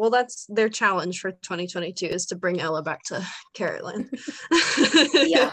well, that's their challenge for 2022 is to bring Ella back to Caratland. yeah.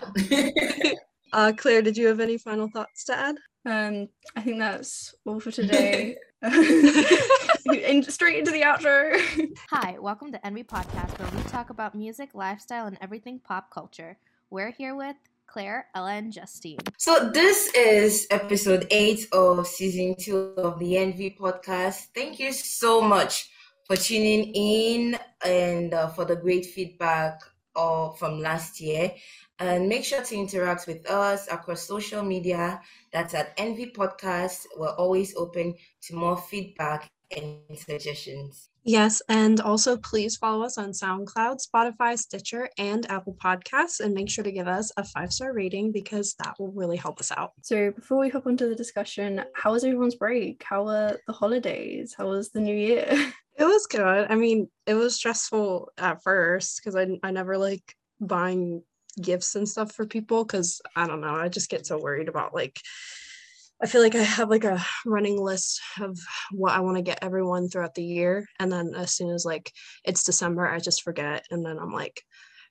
uh, Claire, did you have any final thoughts to add? Um, I think that's all for today. in, straight into the outro. Hi, welcome to Envy Podcast, where we talk about music, lifestyle, and everything pop culture. We're here with Claire, Ella, and Justine. So this is episode eight of season two of the Envy Podcast. Thank you so much for tuning in and uh, for the great feedback uh, from last year. And make sure to interact with us across social media. That's at Envy Podcast. We're always open to more feedback and suggestions. Yes, and also please follow us on SoundCloud, Spotify, Stitcher, and Apple Podcasts, and make sure to give us a five star rating because that will really help us out. So, before we hop into the discussion, how was everyone's break? How were the holidays? How was the new year? It was good. I mean, it was stressful at first because I, I never like buying gifts and stuff for people because I don't know, I just get so worried about like I feel like I have like a running list of what I want to get everyone throughout the year. And then as soon as like it's December, I just forget. And then I'm like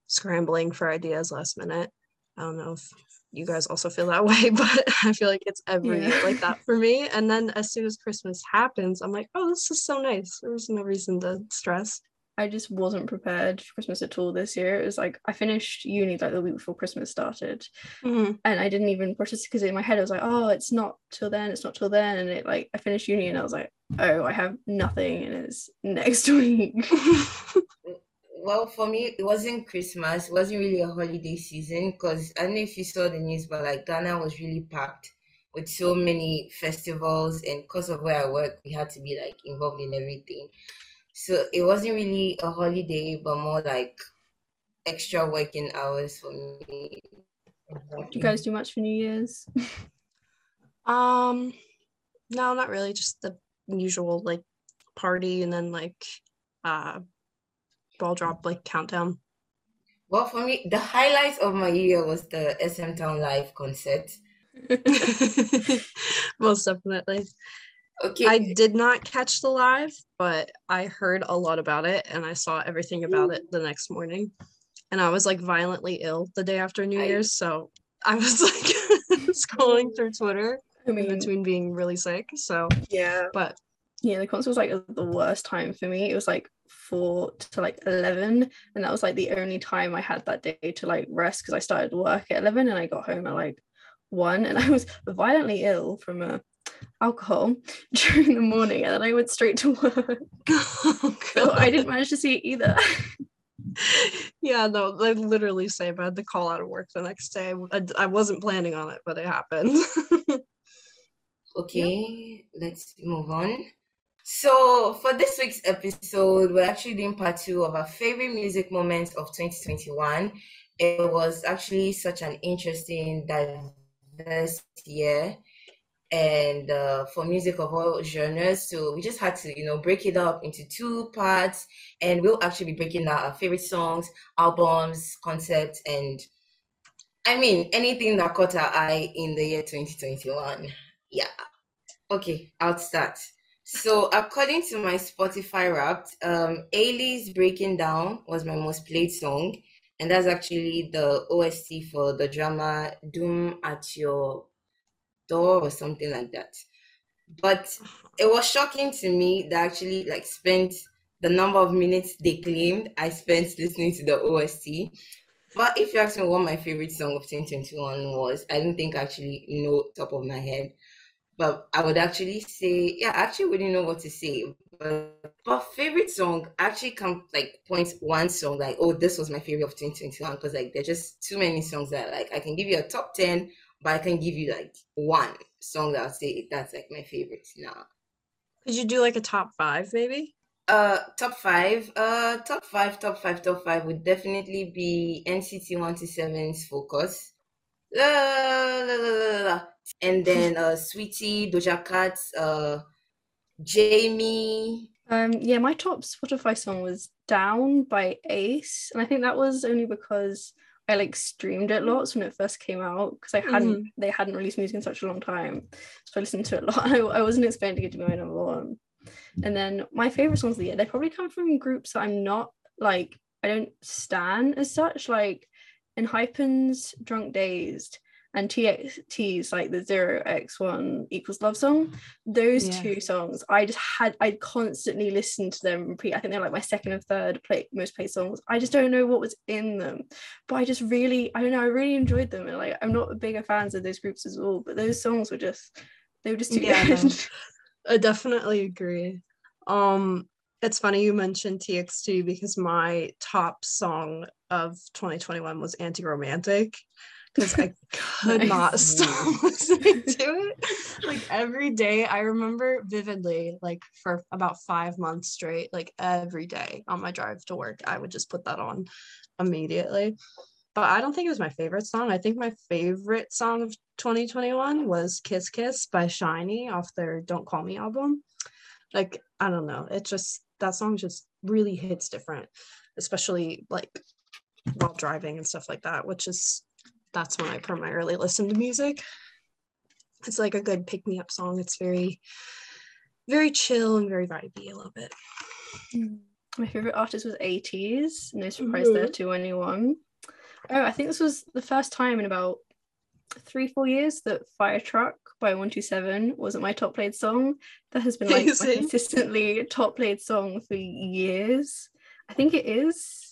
scrambling for ideas last minute. I don't know if you guys also feel that way, but I feel like it's every yeah. year like that for me. And then as soon as Christmas happens, I'm like, oh, this is so nice. There was no reason to stress. I just wasn't prepared for Christmas at all this year. It was like I finished uni like the week before Christmas started, mm-hmm. and I didn't even process because in my head I was like, oh, it's not till then, it's not till then, and it like I finished uni and I was like, oh, I have nothing, and it's next week. well, for me, it wasn't Christmas. It wasn't really a holiday season because I don't know if you saw the news, but like Ghana was really packed with so many festivals, and because of where I work, we had to be like involved in everything. So it wasn't really a holiday, but more like extra working hours for me. Do you guys do much for New Year's? um, no, not really. Just the usual like party and then like uh ball drop like countdown. Well, for me, the highlight of my year was the SM Town Live concert. Most definitely. Okay. I did not catch the live, but I heard a lot about it and I saw everything about it the next morning. And I was like violently ill the day after New I, Year's. So I was like scrolling through Twitter I mean, in between being really sick. So yeah. But yeah, the concert was like the worst time for me. It was like four to like 11. And that was like the only time I had that day to like rest because I started work at 11 and I got home at like one and I was violently ill from a alcohol during the morning and then I went straight to work. Oh, so I didn't manage to see it either. yeah, no, I literally say I had to call out of work the next day. I, I wasn't planning on it, but it happened. okay, let's move on. So, for this week's episode, we're actually doing part two of our favorite music moments of 2021. It was actually such an interesting, diverse year and uh, for music of all genres. So we just had to, you know, break it up into two parts, and we'll actually be breaking down our favorite songs, albums, concepts, and I mean anything that caught our eye in the year 2021. Yeah. Okay, I'll start. So according to my Spotify Wrapped, um, Ailee's "Breaking Down" was my most played song, and that's actually the OST for the drama "Doom at Your door or something like that. But it was shocking to me that I actually like spent the number of minutes they claimed I spent listening to the OST. But if you ask me what my favorite song of 2021 was, I don't think I actually know top of my head. But I would actually say, yeah, I actually wouldn't know what to say. But, but favorite song actually come like point one song like, oh, this was my favorite of 2021 because like there's just too many songs that like I can give you a top 10 but I can give you like one song that I'll say that's like my favorite now. Could you do like a top five maybe? Uh, top five. Uh, top five, top five, top five would definitely be NCT 127's Focus. La, la, la, la, la. And then uh, Sweetie, Doja Cat, uh, Jamie. Um, yeah, my top Spotify song was Down by Ace, and I think that was only because I like streamed it lots when it first came out because I hadn't mm. they hadn't released music in such a long time. So I listened to it a lot. I, I wasn't expecting it to be my number one. And then my favorite songs of the year, they probably come from groups that I'm not like, I don't stand as such, like ENHYPEN's Drunk Dazed and TXT's like the zero X one equals love song. Those yeah. two songs, I just had I constantly listened to them repeat. I think they're like my second and third play most played songs. I just don't know what was in them, but I just really I don't know. I really enjoyed them, and like I'm not a bigger fans of those groups as well. But those songs were just they were just too yeah, good. I definitely agree. Um, it's funny you mentioned TXT because my top song of 2021 was Anti Romantic because I could not stop listening to it. Like every day, I remember vividly, like for about five months straight, like every day on my drive to work, I would just put that on immediately. But I don't think it was my favorite song. I think my favorite song of 2021 was Kiss Kiss by SHINee off their Don't Call Me album. Like, I don't know. It just, that song just really hits different, especially like while driving and stuff like that, which is that's when I primarily listen to music. It's like a good pick me up song. It's very, very chill and very vibey a little bit. Mm. My favorite artist was ATEEZ. No surprise mm-hmm. there to anyone. Oh, I think this was the first time in about three, four years that Fire Truck by 127 wasn't my top played song. That has been like consistently top played song for years. I think it is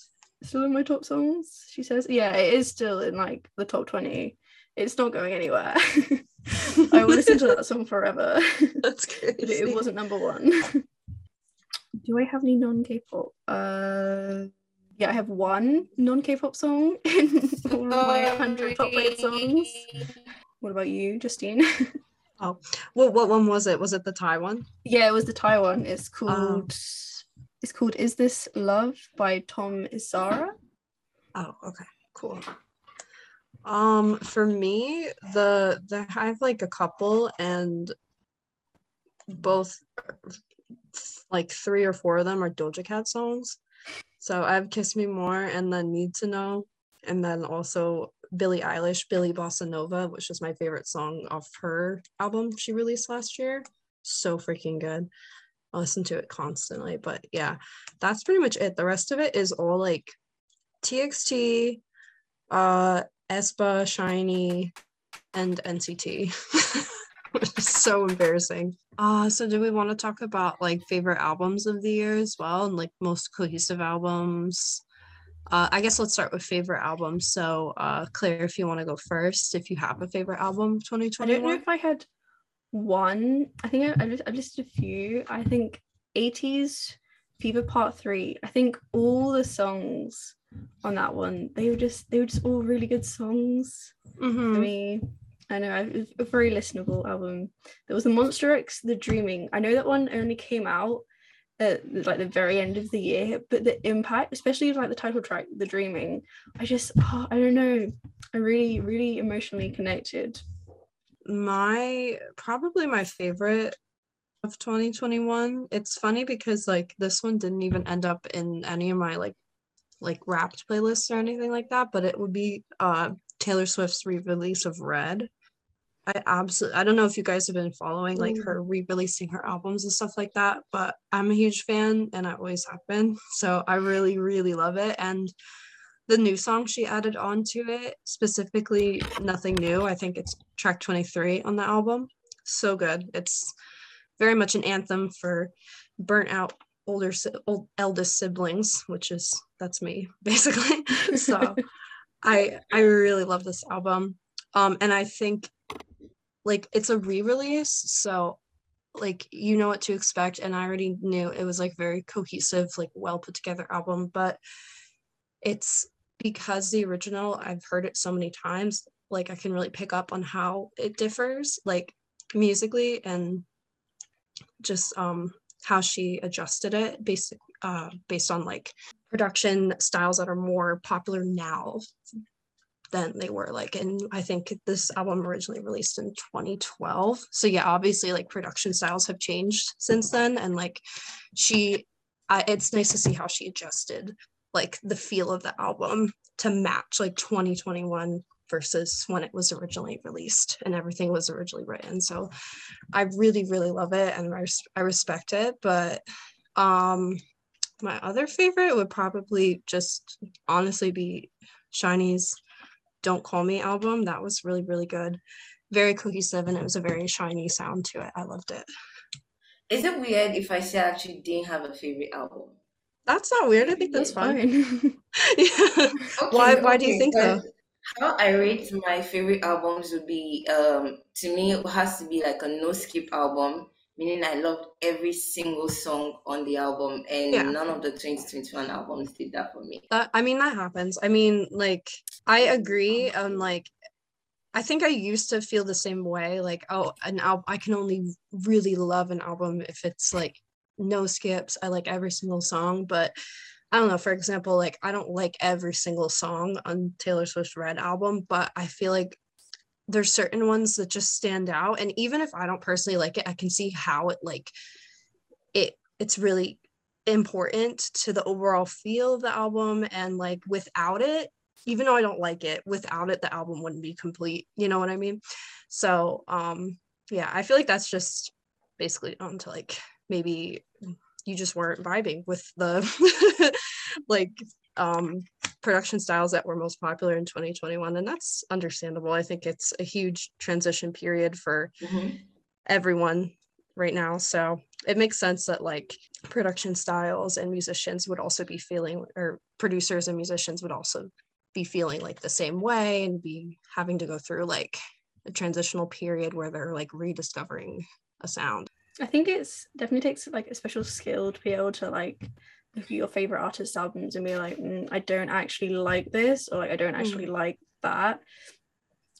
still in my top songs she says. Yeah it is still in like the top 20 it's not going anywhere. I will listen to that song forever. That's good it, wasn't number one. Do i have any non-k-pop? Uh yeah i have one non-k-pop song in all of my 100 top played songs. What about you justine? Oh well what one was it? Was it the thai one? Yeah it was the thai one. It's called um, it's called Is This Love by Tom Isara. Oh, okay, cool. Um, for me, the the I have like a couple and both like three or four of them are Doja Cat songs. So I have Kiss Me More and then Need to Know. And then also Billie Eilish, Billie Bossa Nova, which is my favorite song off her album she released last year. So freaking good. I listen to it constantly. But yeah, that's pretty much it. The rest of it is all like TXT, uh, aespa, SHINee, and NCT. which is so embarrassing. Uh, so do we want to talk about like favorite albums of the year as well and like most cohesive albums? Uh, I guess let's start with favorite albums. So, uh, Claire, if you want to go first, if you have a favorite album of 2021. I don't know if I had one. I think I, have I've listed a few. I think ATEEZ Fever Part Three. I think all the songs on that one they were just they were just all really good songs mm-hmm. for me. I know it was a very listenable album. There was the Monsta X, The Dreaming. I know that one only came out at like the very end of the year, but the impact, especially like the title track, The Dreaming, I just oh, I don't know. I really, really emotionally connected my probably my favorite of 2021 it's funny because like this one didn't even end up in any of my like like wrapped playlists or anything like that but it would be uh taylor swift's re-release of red. I absolutely i don't know if you guys have been following like her re-releasing her albums and stuff like that but i'm a huge fan and i always have been so i really really love it and the new song she added onto it, specifically Nothing New. I think it's track 23 on the album. So good. It's very much an anthem for burnt out older old, eldest siblings, which is that's me basically. so I I really love this album. Um and I think like it's a re-release, so like you know what to expect and I already knew it was like very cohesive, like well put together album, but it's because the original I've heard it so many times, like I can really pick up on how it differs, like musically and just um how she adjusted it based uh based on like production styles that are more popular now than they were like and i think this album originally released in 2012 so yeah obviously like production styles have changed since then and like she it's nice to see how she adjusted like the feel of the album to match like 2021 versus when it was originally released and everything was originally written. So I really, really love it and I, respect it. But um, my other favorite would probably just honestly be SHINee's Don't Call Me album. That was really, really good. Very cohesive and it was a very shiny sound to it. I loved it. Is it weird if I say I actually didn't have a favorite album? That's not weird. I think that's fine. yeah. Okay, why why okay, do you think so? How I rate my favorite albums would be um to me it has to be like a no skip album, meaning I loved every single song on the album and yeah. none of the 2021 albums did that for me. That, I mean that happens. I mean like I agree on like I think I used to feel the same way like oh an album I can only really love an album if it's like no skips. I like every single song, but I don't know, for example, like I don't like every single song on Taylor Swift's Red album, but I feel like there's certain ones that just stand out. And even if I don't personally like it, I can see how it like it it's really important to the overall feel of the album. And like without it, even though I don't like it, without it, the album wouldn't be complete. You know what I mean? So um yeah, I feel like that's just basically on to like maybe you just weren't vibing with the like um production styles that were most popular in 2021 and that's understandable i think it's a huge transition period for mm-hmm. everyone right now so it makes sense that like production styles and musicians would also be feeling or producers and musicians would also be feeling like the same way and be having to go through like a transitional period where they're like rediscovering a sound I think it's definitely takes like a special skill to be able to like look at your favorite artist albums and be like, mm, I don't actually like this, or like I don't actually mm. like that.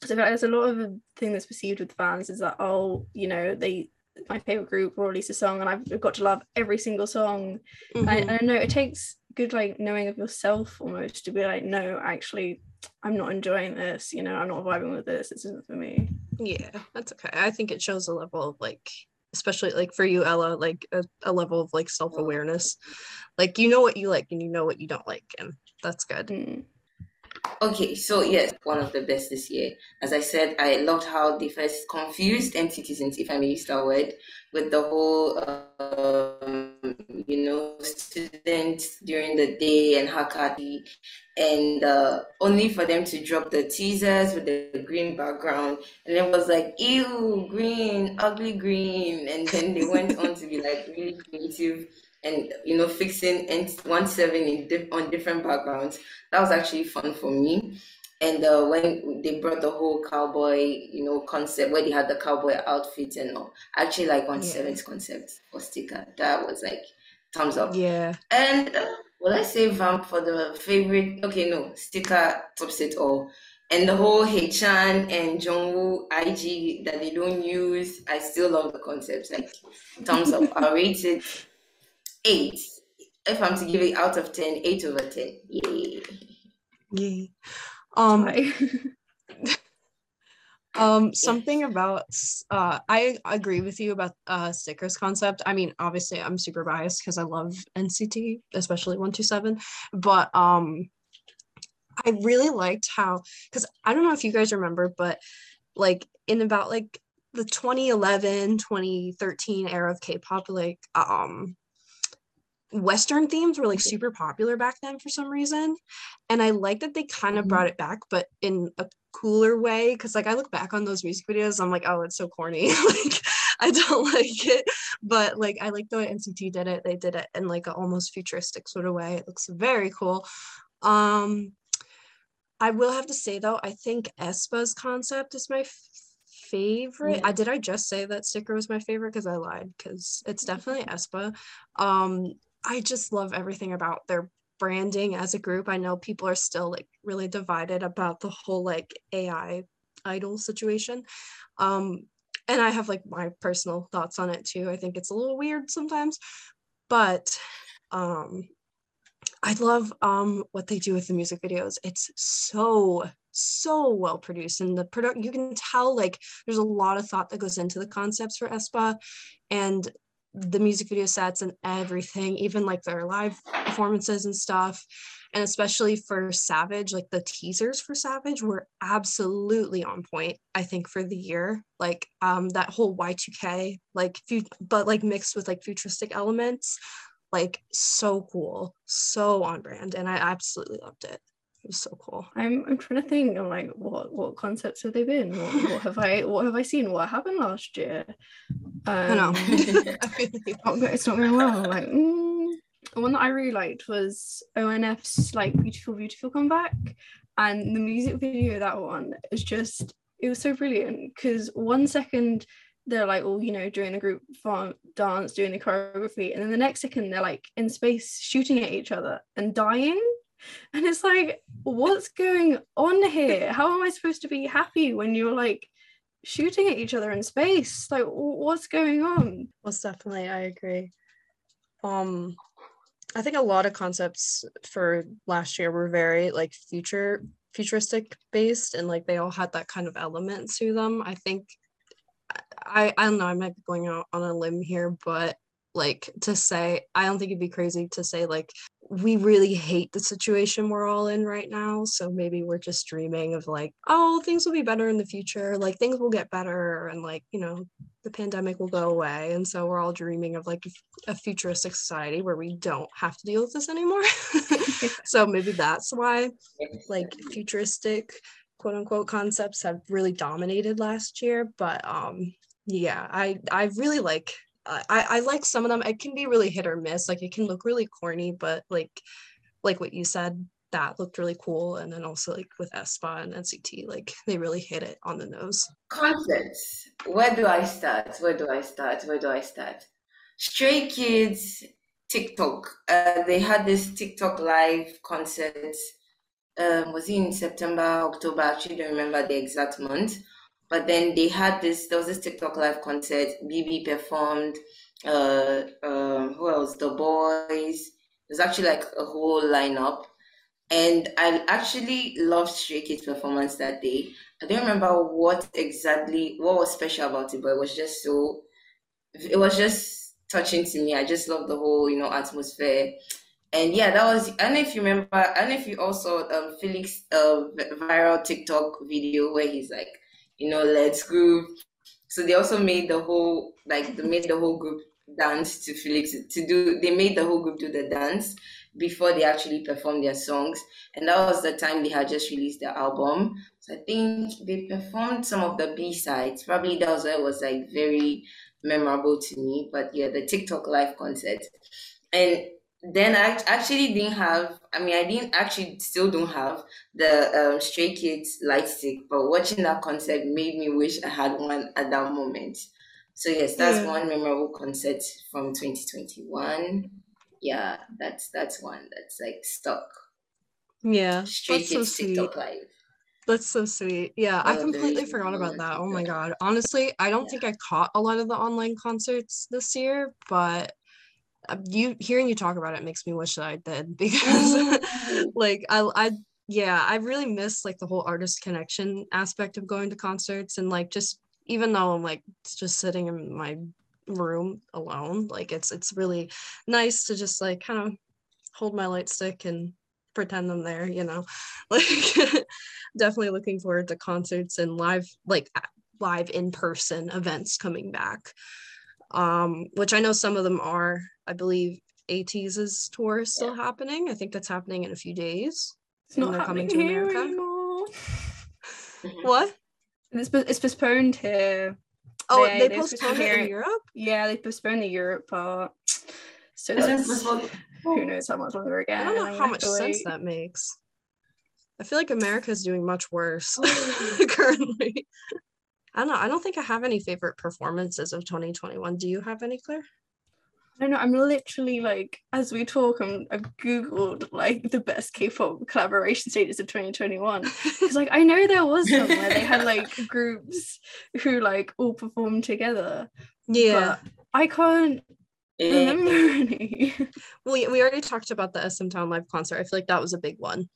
So there's a lot of a thing that's perceived with fans is that oh, you know, they my favorite group will release a song and I've got to love every single song. Mm-hmm. And I know it takes good like knowing of yourself almost to be like, no, actually, I'm not enjoying this. You know, I'm not vibing with this. This isn't for me. Yeah, that's okay. I think it shows a level of like especially like for you ella like a, a level of like self-awareness. Like you know what you like and you know what you don't like and that's good. Mm. Okay, so yes, one of the best this year. As I said, I loved how they first confused citizens, if I may use that word, with the whole, um, you know, students during the day and Hakati, and uh, only for them to drop the teasers with the green background, and it was like, ew, green, ugly green, and then they went on to be like really creative and you know fixing and one seven in on different backgrounds. That was actually fun for me. And uh, when they brought the whole cowboy you know concept where they had the cowboy outfit and all actually like one yeah. concept for sticker. That was like thumbs up. Yeah. And uh, well i say vamp for the favorite? Okay no sticker tops it all. And the whole Haechan and Jungwoo IG that they don't use, I still love the concepts. Like thumbs up. I rate it eight. If I'm to give it out of 10, eight over 10. Yay. Yay. Um, um something about uh i agree with you about uh stickers concept i mean obviously i'm super biased because i love nct especially 127 but um i really liked how because i don't know if you guys remember but like in about like the 2011 2013 era of k-pop like um Western themes were like super popular back then for some reason. And I like that they kind of mm-hmm. brought it back, but in a cooler way. Cause like I look back on those music videos, I'm like, oh, it's so corny. like I don't like it. But like I like the way NCT did it. They did it in like an almost futuristic sort of way. It looks very cool. Um I will have to say though, I think aespa's concept is my f- favorite. Yeah. I did I just say that sticker was my favorite because I lied because it's definitely aespa. Um, I just love everything about their branding as a group. I know people are still like really divided about the whole like AI idol situation. Um, and I have like my personal thoughts on it too. I think it's a little weird sometimes, but um, I love um what they do with the music videos. It's so so well produced and the product you can tell like there's a lot of thought that goes into the concepts for aespa and the music video sets and everything, even like their live performances and stuff. And especially for Savage, like the teasers for Savage were absolutely on point, I think, for the year. Like um that whole Y2K, like but like mixed with like futuristic elements, like so cool, so on brand. And I absolutely loved it. It was so cool. I'm I'm trying to think. I'm like, what what concepts have they been? What, what have I what have I seen? What happened last year? Um, I know. it's not going well. Like, mm. one that I really liked was ONF's like beautiful beautiful comeback, and the music video that one is just it was so brilliant because one second they're like all you know doing the group dance doing the choreography and then the next second they're like in space shooting at each other and dying and it's like, what's going on here? How am I supposed to be happy when you're like shooting at each other in space? Like, what's going on? Most definitely, I agree. Um, I think a lot of concepts for last year were very like future futuristic based and like they all had that kind of element to them. I think I I don't know, I might be going out on a limb here, but like to say i don't think it'd be crazy to say like we really hate the situation we're all in right now so maybe we're just dreaming of like oh things will be better in the future like things will get better and like you know the pandemic will go away and so we're all dreaming of like a futuristic society where we don't have to deal with this anymore. So maybe that's why like futuristic quote unquote concepts have really dominated last year but um yeah i i really like I, I like some of them. It can be really hit or miss. Like it can look really corny, but like like what you said, that looked really cool. And then also like with aespa and NCT, like they really hit it on the nose. Concerts. Where do I start? Where do I start? Where do I start? Stray Kids TikTok. Uh, they had this TikTok live concert. Um, was it in September, October? I actually don't remember the exact month. But then they had this, there was this TikTok live concert. BB performed, uh, um, who else? THE BOYZ. There's actually like a whole lineup. And I actually loved Stray Kids' performance that day. I don't remember what exactly, what was special about it, but it was just so, it was just touching to me. I just love the whole, you know, atmosphere. And yeah, that was, I don't know if you remember, I don't know if you also, um, Felix, uh, viral TikTok video where he's like, you know, let's groove. So they also made the whole like they made the whole group dance to Felix to do they made the whole group do the dance before they actually performed their songs. And that was the time they had just released their album. So I think they performed some of the B sides. Probably that was why it was like very memorable to me. But yeah, the TikTok live concert. And then I actually didn't have. I mean, I didn't actually still don't have the um, Stray Kids light stick, but watching that concert made me wish I had one at that moment. So yes, that's yeah. one memorable concert from 2021. Yeah, that's that's one that's like stuck. Yeah, Stray that's Kids so TikTok live. That's so sweet. Yeah, I completely forgot about that. Oh my god. Honestly, I don't yeah. think I caught a lot of the online concerts this year, but Um, you hearing you talk about it makes me wish that I did because mm-hmm. like I I yeah, I really miss like the whole artist connection aspect of going to concerts and like just even though I'm like just sitting in my room alone, like it's it's really nice to just like kind of hold my light stick and pretend I'm there, you know. Like definitely looking forward to concerts and live like live in person events coming back. Um, which I know some of them are I believe ATEEZ's tour is still yeah. happening. I think that's happening in a few days. It's not they're coming to America. Anymore. what? It's, it's postponed here. Oh, they, they postponed it in Europe? Yeah, they postponed the Europe part. So that's, who knows how much longer again. I don't know how much sense that makes. I feel like America is doing much worse currently. I don't know. I don't think I have any favorite performances of 2021. Do you have any, Claire? I don't know. I'm literally like, as we talk, I'm, I've googled like the best K-pop collaboration stages of 2021 because like I know there was some where they had like groups who like all performed together. Yeah, I can't remember we we already talked about the SM Town live concert. I feel like that was a big one.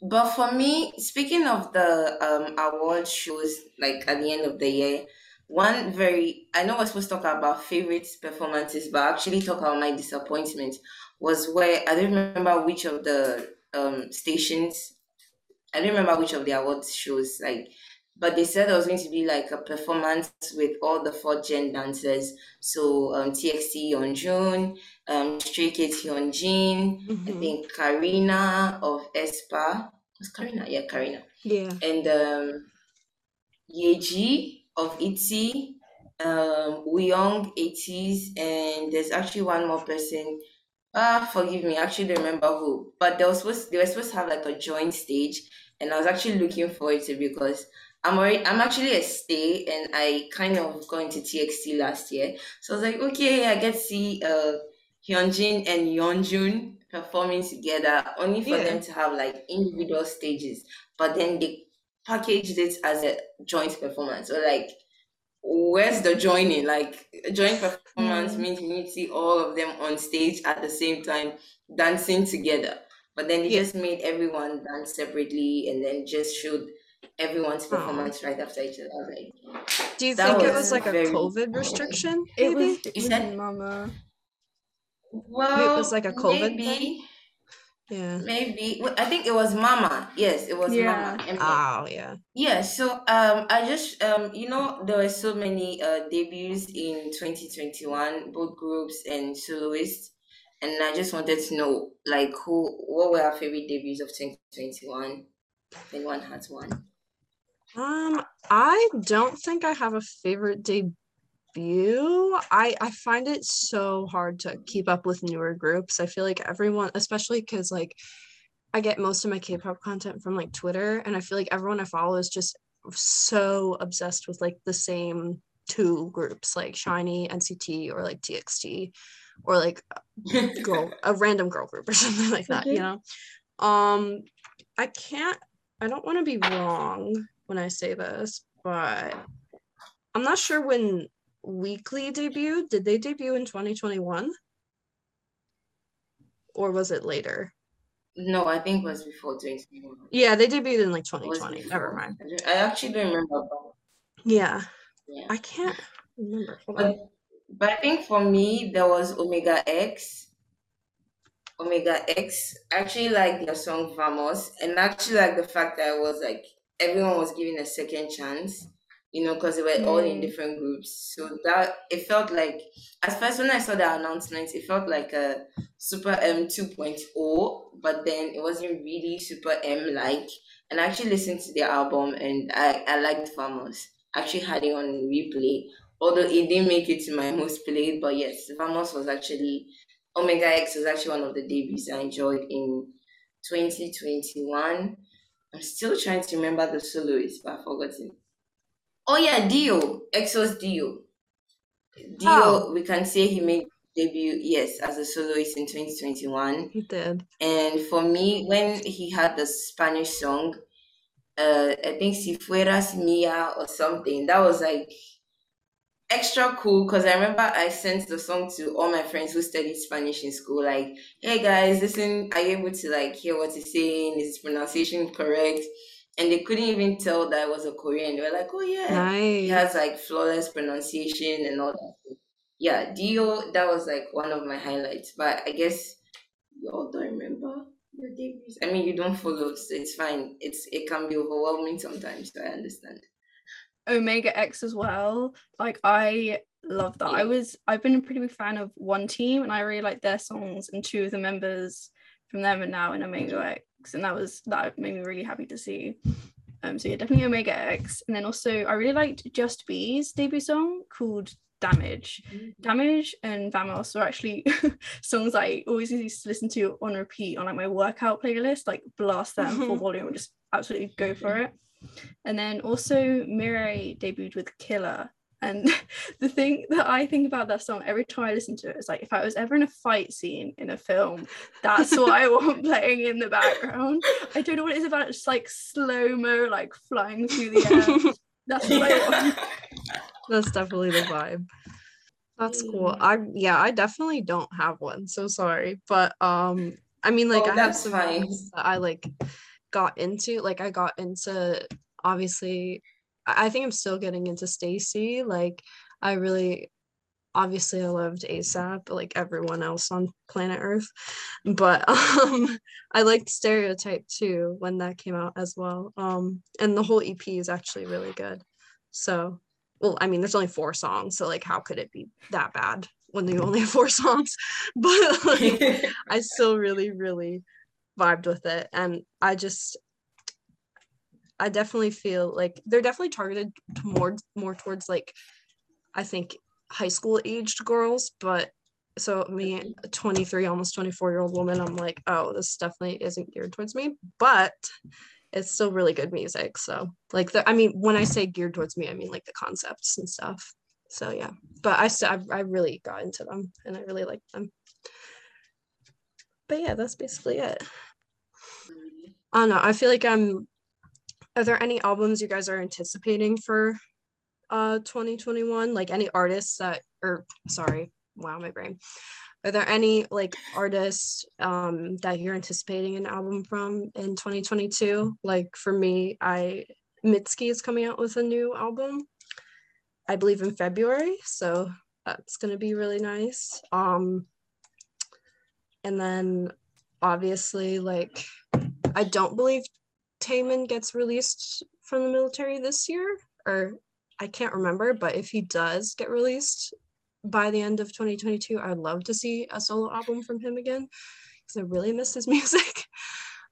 But for me, speaking of the um award shows, like at the end of the year, one very I know we're supposed to talk about favorite performances, but actually talk about my disappointment was where I don't remember which of the um stations I don't remember which of the awards shows like but they said there was going to be like a performance with all the four gen dancers. So um, TXT Yeonjun, um, Stray Kids Hyunjin, I Mhm. think Karina of aespa. Was Karina? Yeah, Karina. Yeah. And um, Yeji of ITZY, um, Wooyoung ATEEZ, and there's actually one more person. Ah, forgive me, I actually don't remember who. But they were supposed they were supposed to have like a joint stage, and I was actually looking forward to it because I'm already I'm actually a stay, and I kind of got into TXT last year, so I was like, okay, I get to see uh Hyunjin and Yeonjun performing together, only for Yeah. them to have like individual stages, but then they packaged it as a joint performance. So like, where's the joining? Like, a joint performance Mm. means you need to see all of them on stage at the same time dancing together. But then they Yeah. just made everyone dance separately and then just showed everyone's Aw. performance right after each other. Like, Do you That think it was was like a very- COVID restriction? It Maybe? was, it You was said- Mama. well, like a COVID maybe, thing? Yeah. maybe. Well, I think it was Mama. Yes, it was Yeah. Mama. M- Oh yeah. Yeah, so um, I just um, you know, there were so many uh debuts in 2021, both groups and soloists, and I just wanted to know like who, what were our favorite debuts of 2021? If anyone has one. Um, I don't think I have a favorite debut. I I find it so hard to keep up with newer groups. I feel like everyone, especially because like I get most of my K-pop content from like Twitter, and I feel like everyone I follow is just so obsessed with like the same two groups, like SHINee, NCT, or like TXT, or like girl a random girl group or something like that you know um i can't i don't want to be wrong when i say this but i'm not sure when Weeekly debuted did they debut in 2021 or was it later No, I think it was before 2021. yeah they debuted in like 2020 never mind I actually don't remember. Yeah yeah. i can't remember But, but I think for me, there was Omega X. Omega X. I actually like their song Vamos, and actually like the fact that it was like everyone was given a second chance, you know, because they were all in Mm. different groups. So that it felt like at first when I saw the announcement, it felt like a Super M 2.0, but then it wasn't really Super M like. And I actually listened to the album and I, I liked Vamos. I actually had it on replay although it didn't make it to my most played, but yes, Vamos was actually Omega X was actually one of the debuts I enjoyed in 2021. I'm still trying to remember the soloist, but I've forgotten. Oh yeah, D.O., Exo's Dio. D.O., Oh. we can say he made debut, yes, as a soloist in 2021. he did And for me, when he had the Spanish song, uh, I think Si Fueras Mia or something, that was like extra cool because I remember I sent the song to all my friends who studied Spanish in school. Like, hey guys, listen, are you able to like hear what he's saying? Is his pronunciation correct? And they couldn't even tell that I was a Korean. They were like, oh yeah, he has like flawless pronunciation and all that. Yeah, D.O., that was like one of my highlights. But I guess you all don't remember your debuts. I mean, you don't follow, so it's fine. It's it can be overwhelming sometimes. So I understand. Omega X as well. Like I love that. I was I've been a pretty big fan of one team and I really like their songs and two of the members from them are now in Omega X and that was that made me really happy to see. Um so yeah definitely Omega X and then also I really liked Just B's debut song called Damage. Damage and Vamos were actually songs I always used to listen to on repeat on like my workout playlist, like blast them full volume and just absolutely go for it. And then also Mirae debuted with Killer. And the thing that I think about that song every time I listen to it is like if I was ever in a fight scene in a film, that's what I want playing in the background. I don't know what it is about it, just like slow mo, like flying through the air. That's what I want. That's definitely the vibe. That's cool. I yeah, I definitely don't have one. So sorry. But um I mean like Oh, I have some fine. that I like got into. Like I got into obviously I think I'm still getting into STAYC. Like I really obviously I loved ASAP, like everyone else on planet Earth. But um I liked Stereotype too when that came out as well. Um and the whole EP is actually really good. So well, I mean, there's only four songs, so like how could it be that bad when you only have four songs? But like, I still really, really vibed with it. And I just I definitely feel like they're definitely targeted more more towards like I think high school aged girls, but so me, a 23, almost 24 year old woman, I'm like, oh, this definitely isn't geared towards me, but it's still really good music. So like the, I mean, when I say geared towards me, I mean like the concepts and stuff. So yeah, but I still, I really got into them and I really like them. But yeah, that's basically it. I don't know. I feel like I'm. Are there any albums you guys are anticipating for uh 2021 like any artists that or sorry wow my brain are there any like artists um that you're anticipating an album from in 2022 like for me i mitski is coming out with a new album i believe in february so that's to be really nice um and then obviously like i don't believe Taemin gets released from the military this year or I can't remember, but if he does get released by the end of 2022, I'd love to see a solo album from him again because I really miss his music.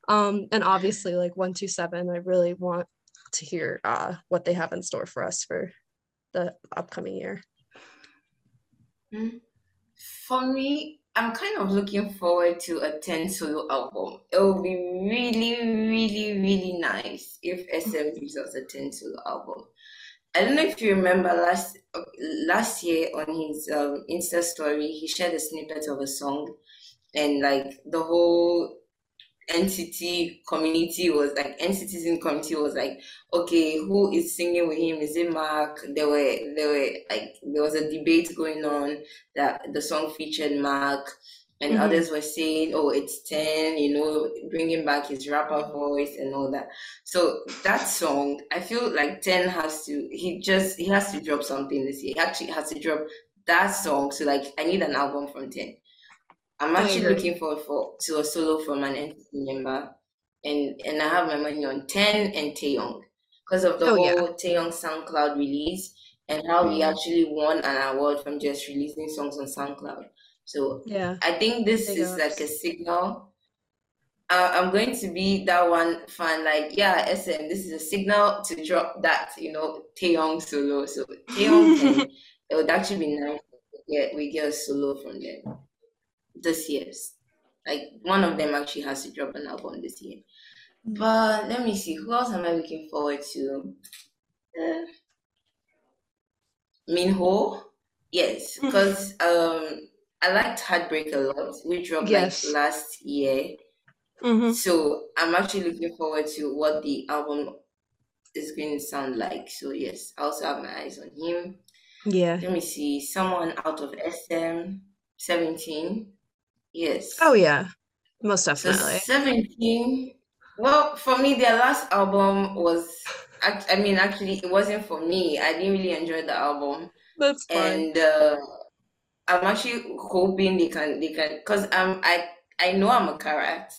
um, and obviously, like 127, I really want to hear uh, what they have in store for us for the upcoming year. Mm-hmm. For me, I'm kind of looking forward to a Ten solo album. It will be really, really, really nice if SM us a Ten solo album. I don't know if you remember last last year on his um, Insta story, he shared a snippet of a song, and like the whole NCT community was like NCTzen community was like, okay, who is singing with him? Is it Mark? There were there were like there was a debate going on that the song featured Mark and mm-hmm. others were saying, "Oh, it's ten, you know, bringing back his rapper voice and all that." So that song, I feel like ten has to. He just he has to drop something this year. He actually has to drop that song. So like, I need an album from ten. I'm actually looking forward for to a solo from an NCT member, and and I have my money on ten and Taeyong because of the oh, whole yeah. Taeyong SoundCloud release and how mm-hmm. he actually won an award from just releasing songs on SoundCloud. So yeah, I think this is like a signal. Uh, I'm going to be that one fan, like, yeah, SM, this is a signal to drop that, you know, Taeyong solo. So Taeyong, it would actually be nice get we get a solo from them this year. Like one of them actually has to drop an album this year. Mm. But let me see, who else am I looking forward to? Uh, Minho, yes, because um I liked Heartbreak a lot, which dropped yes. like last year. Mm-hmm. So I'm actually looking forward to what the album is going to sound like. So yes, I also have my eyes on him. Yeah. Let me see. Someone out of SM 17. Yes. Oh yeah. Most definitely. 17. Well, for me, their last album was I, mean actually it wasn't for me. I didn't really enjoy the album. That's fine. And uh, I'm actually hoping they can they can because I'm I I know I'm a Carat,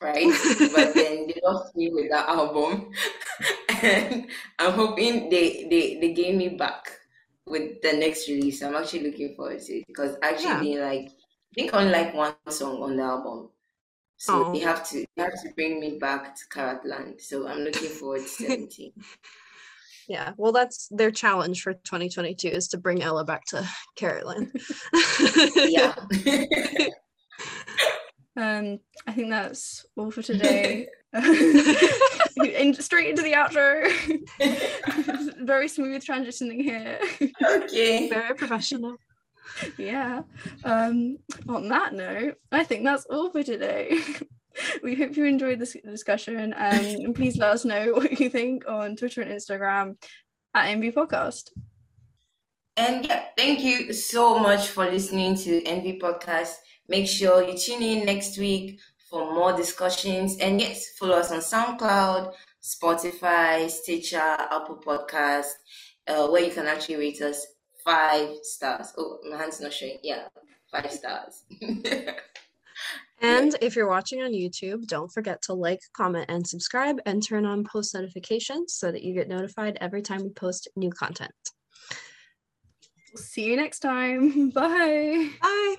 right? but then they lost me with that album, and I'm hoping they they they gave me back with the next release. I'm actually looking forward to it because actually yeah. like I think only like one song on the album. So oh. they have to they have to bring me back to Caratland. So I'm looking forward to 17. Yeah, well, that's their challenge for 2022 is to bring Ella back to Caratland. yeah. um, I think that's all for today. and straight into the outro. Very smooth transitioning here. Okay. Very professional. Yeah. Um, on that note, I think that's all for today we hope you enjoyed this discussion and please let us know what you think on Twitter and Instagram at Envy Podcast. And yeah, thank you so much for listening to Envy Podcast. Make sure you tune in next week for more discussions. And yes, follow us on SoundCloud, Spotify, Stitcher, Apple Podcast, uh, where you can actually rate us five stars. Oh, my hand's not showing. Yeah, five stars. And if you're watching on YouTube, don't forget to like, comment, and subscribe and turn on post notifications so that you get notified every time we post new content. See you next time. Bye. Bye.